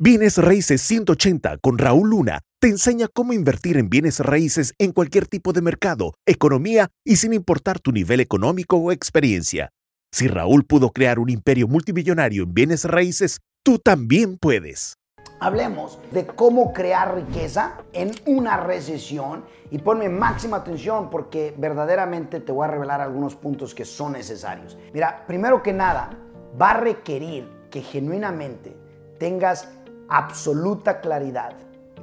Bienes Raíces 180 con Raúl Luna te enseña cómo invertir en bienes raíces en cualquier tipo de mercado, economía y sin importar tu nivel económico o experiencia. Si Raúl pudo crear un imperio multimillonario en bienes raíces, tú también puedes. Hablemos de cómo crear riqueza en una recesión y ponme máxima atención porque verdaderamente te voy a revelar algunos puntos que son necesarios. Mira, primero que nada, va a requerir que genuinamente tengas absoluta claridad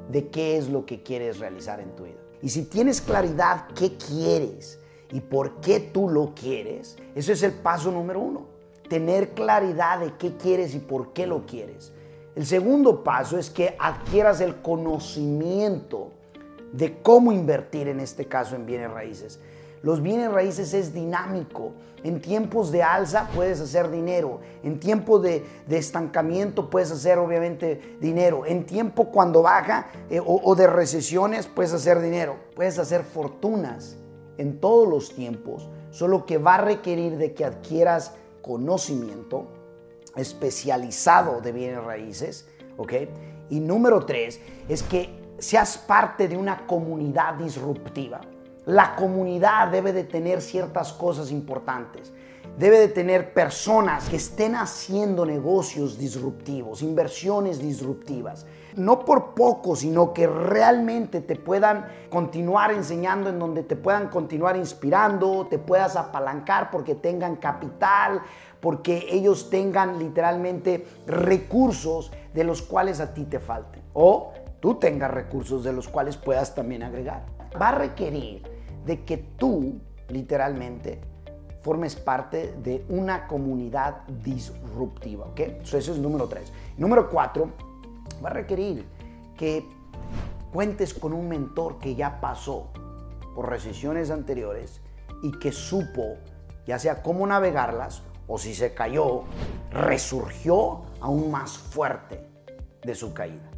de qué es lo que quieres realizar en tu vida. Y si tienes claridad qué quieres y por qué tú lo quieres, ese es el paso número uno. Tener claridad de qué quieres y por qué lo quieres. El segundo paso es que adquieras el conocimiento de cómo invertir, en este caso en bienes raíces. Los bienes raíces es dinámico. En tiempos de alza puedes hacer dinero. En tiempo de, estancamiento puedes hacer obviamente dinero. En tiempo cuando baja eh, o, o de recesiones puedes hacer dinero. Puedes hacer fortunas en todos los tiempos. Solo que va a requerir de que adquieras conocimiento especializado de bienes raíces. ¿Ok? Y número tres es que seas parte de una comunidad disruptiva. La comunidad debe de tener ciertas cosas importantes. Debe de tener personas que estén haciendo negocios disruptivos, inversiones disruptivas. No por poco, sino que realmente te puedan continuar enseñando, en donde te puedan continuar inspirando, te puedas apalancar porque tengan capital, porque ellos tengan literalmente recursos de los cuales a ti te falten. O tú tengas recursos de los cuales puedas también agregar. Va a requerir de que tú, literalmente, formes parte de una comunidad disruptiva, ¿ok? eso es número tres. Número cuatro, va a requerir que cuentes con un mentor que ya pasó por recesiones anteriores y que supo, ya sea cómo navegarlas o si se cayó, resurgió aún más fuerte de su caída.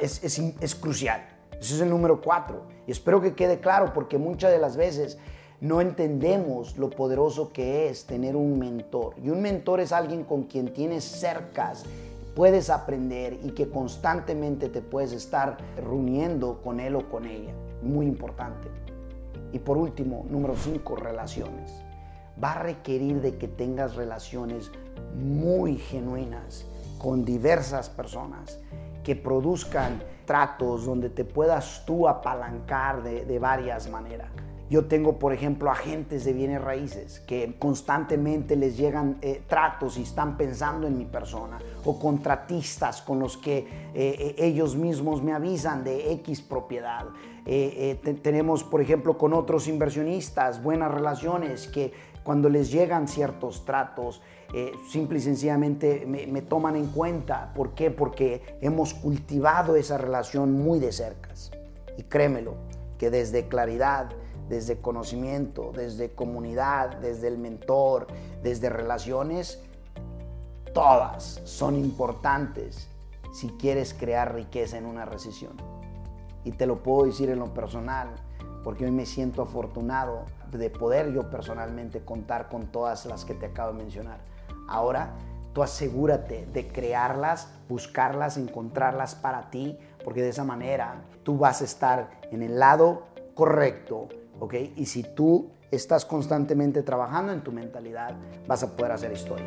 Es, es, es crucial. Ese es el número cuatro. Y espero que quede claro porque muchas de las veces no entendemos lo poderoso que es tener un mentor. Y un mentor es alguien con quien tienes cercas, puedes aprender y que constantemente te puedes estar reuniendo con él o con ella. Muy importante. Y por último, número cinco, relaciones. Va a requerir de que tengas relaciones muy genuinas con diversas personas que produzcan tratos donde te puedas tú apalancar de, varias maneras. Yo tengo, por ejemplo, agentes de bienes raíces que constantemente les llegan eh, tratos y están pensando en mi persona, o contratistas con los que eh, eh, ellos mismos me avisan de X propiedad. tenemos, por ejemplo, con otros inversionistas buenas relaciones que cuando les llegan ciertos tratos, eh, simple y sencillamente me, toman en cuenta. ¿Por qué? Porque hemos cultivado esa relación muy de cerca. Y créemelo, que desde claridad, desde conocimiento, desde comunidad, desde el mentor, desde relaciones, todas son importantes si quieres crear riqueza en una recesión. Y te lo puedo decir en lo personal, porque hoy me siento afortunado de poder yo personalmente contar con todas las que te acabo de mencionar. Ahora, tú asegúrate de crearlas, buscarlas, encontrarlas para ti, porque de esa manera tú vas a estar en el lado correcto, ¿ok? Y si tú estás constantemente trabajando en tu mentalidad, vas a poder hacer historia.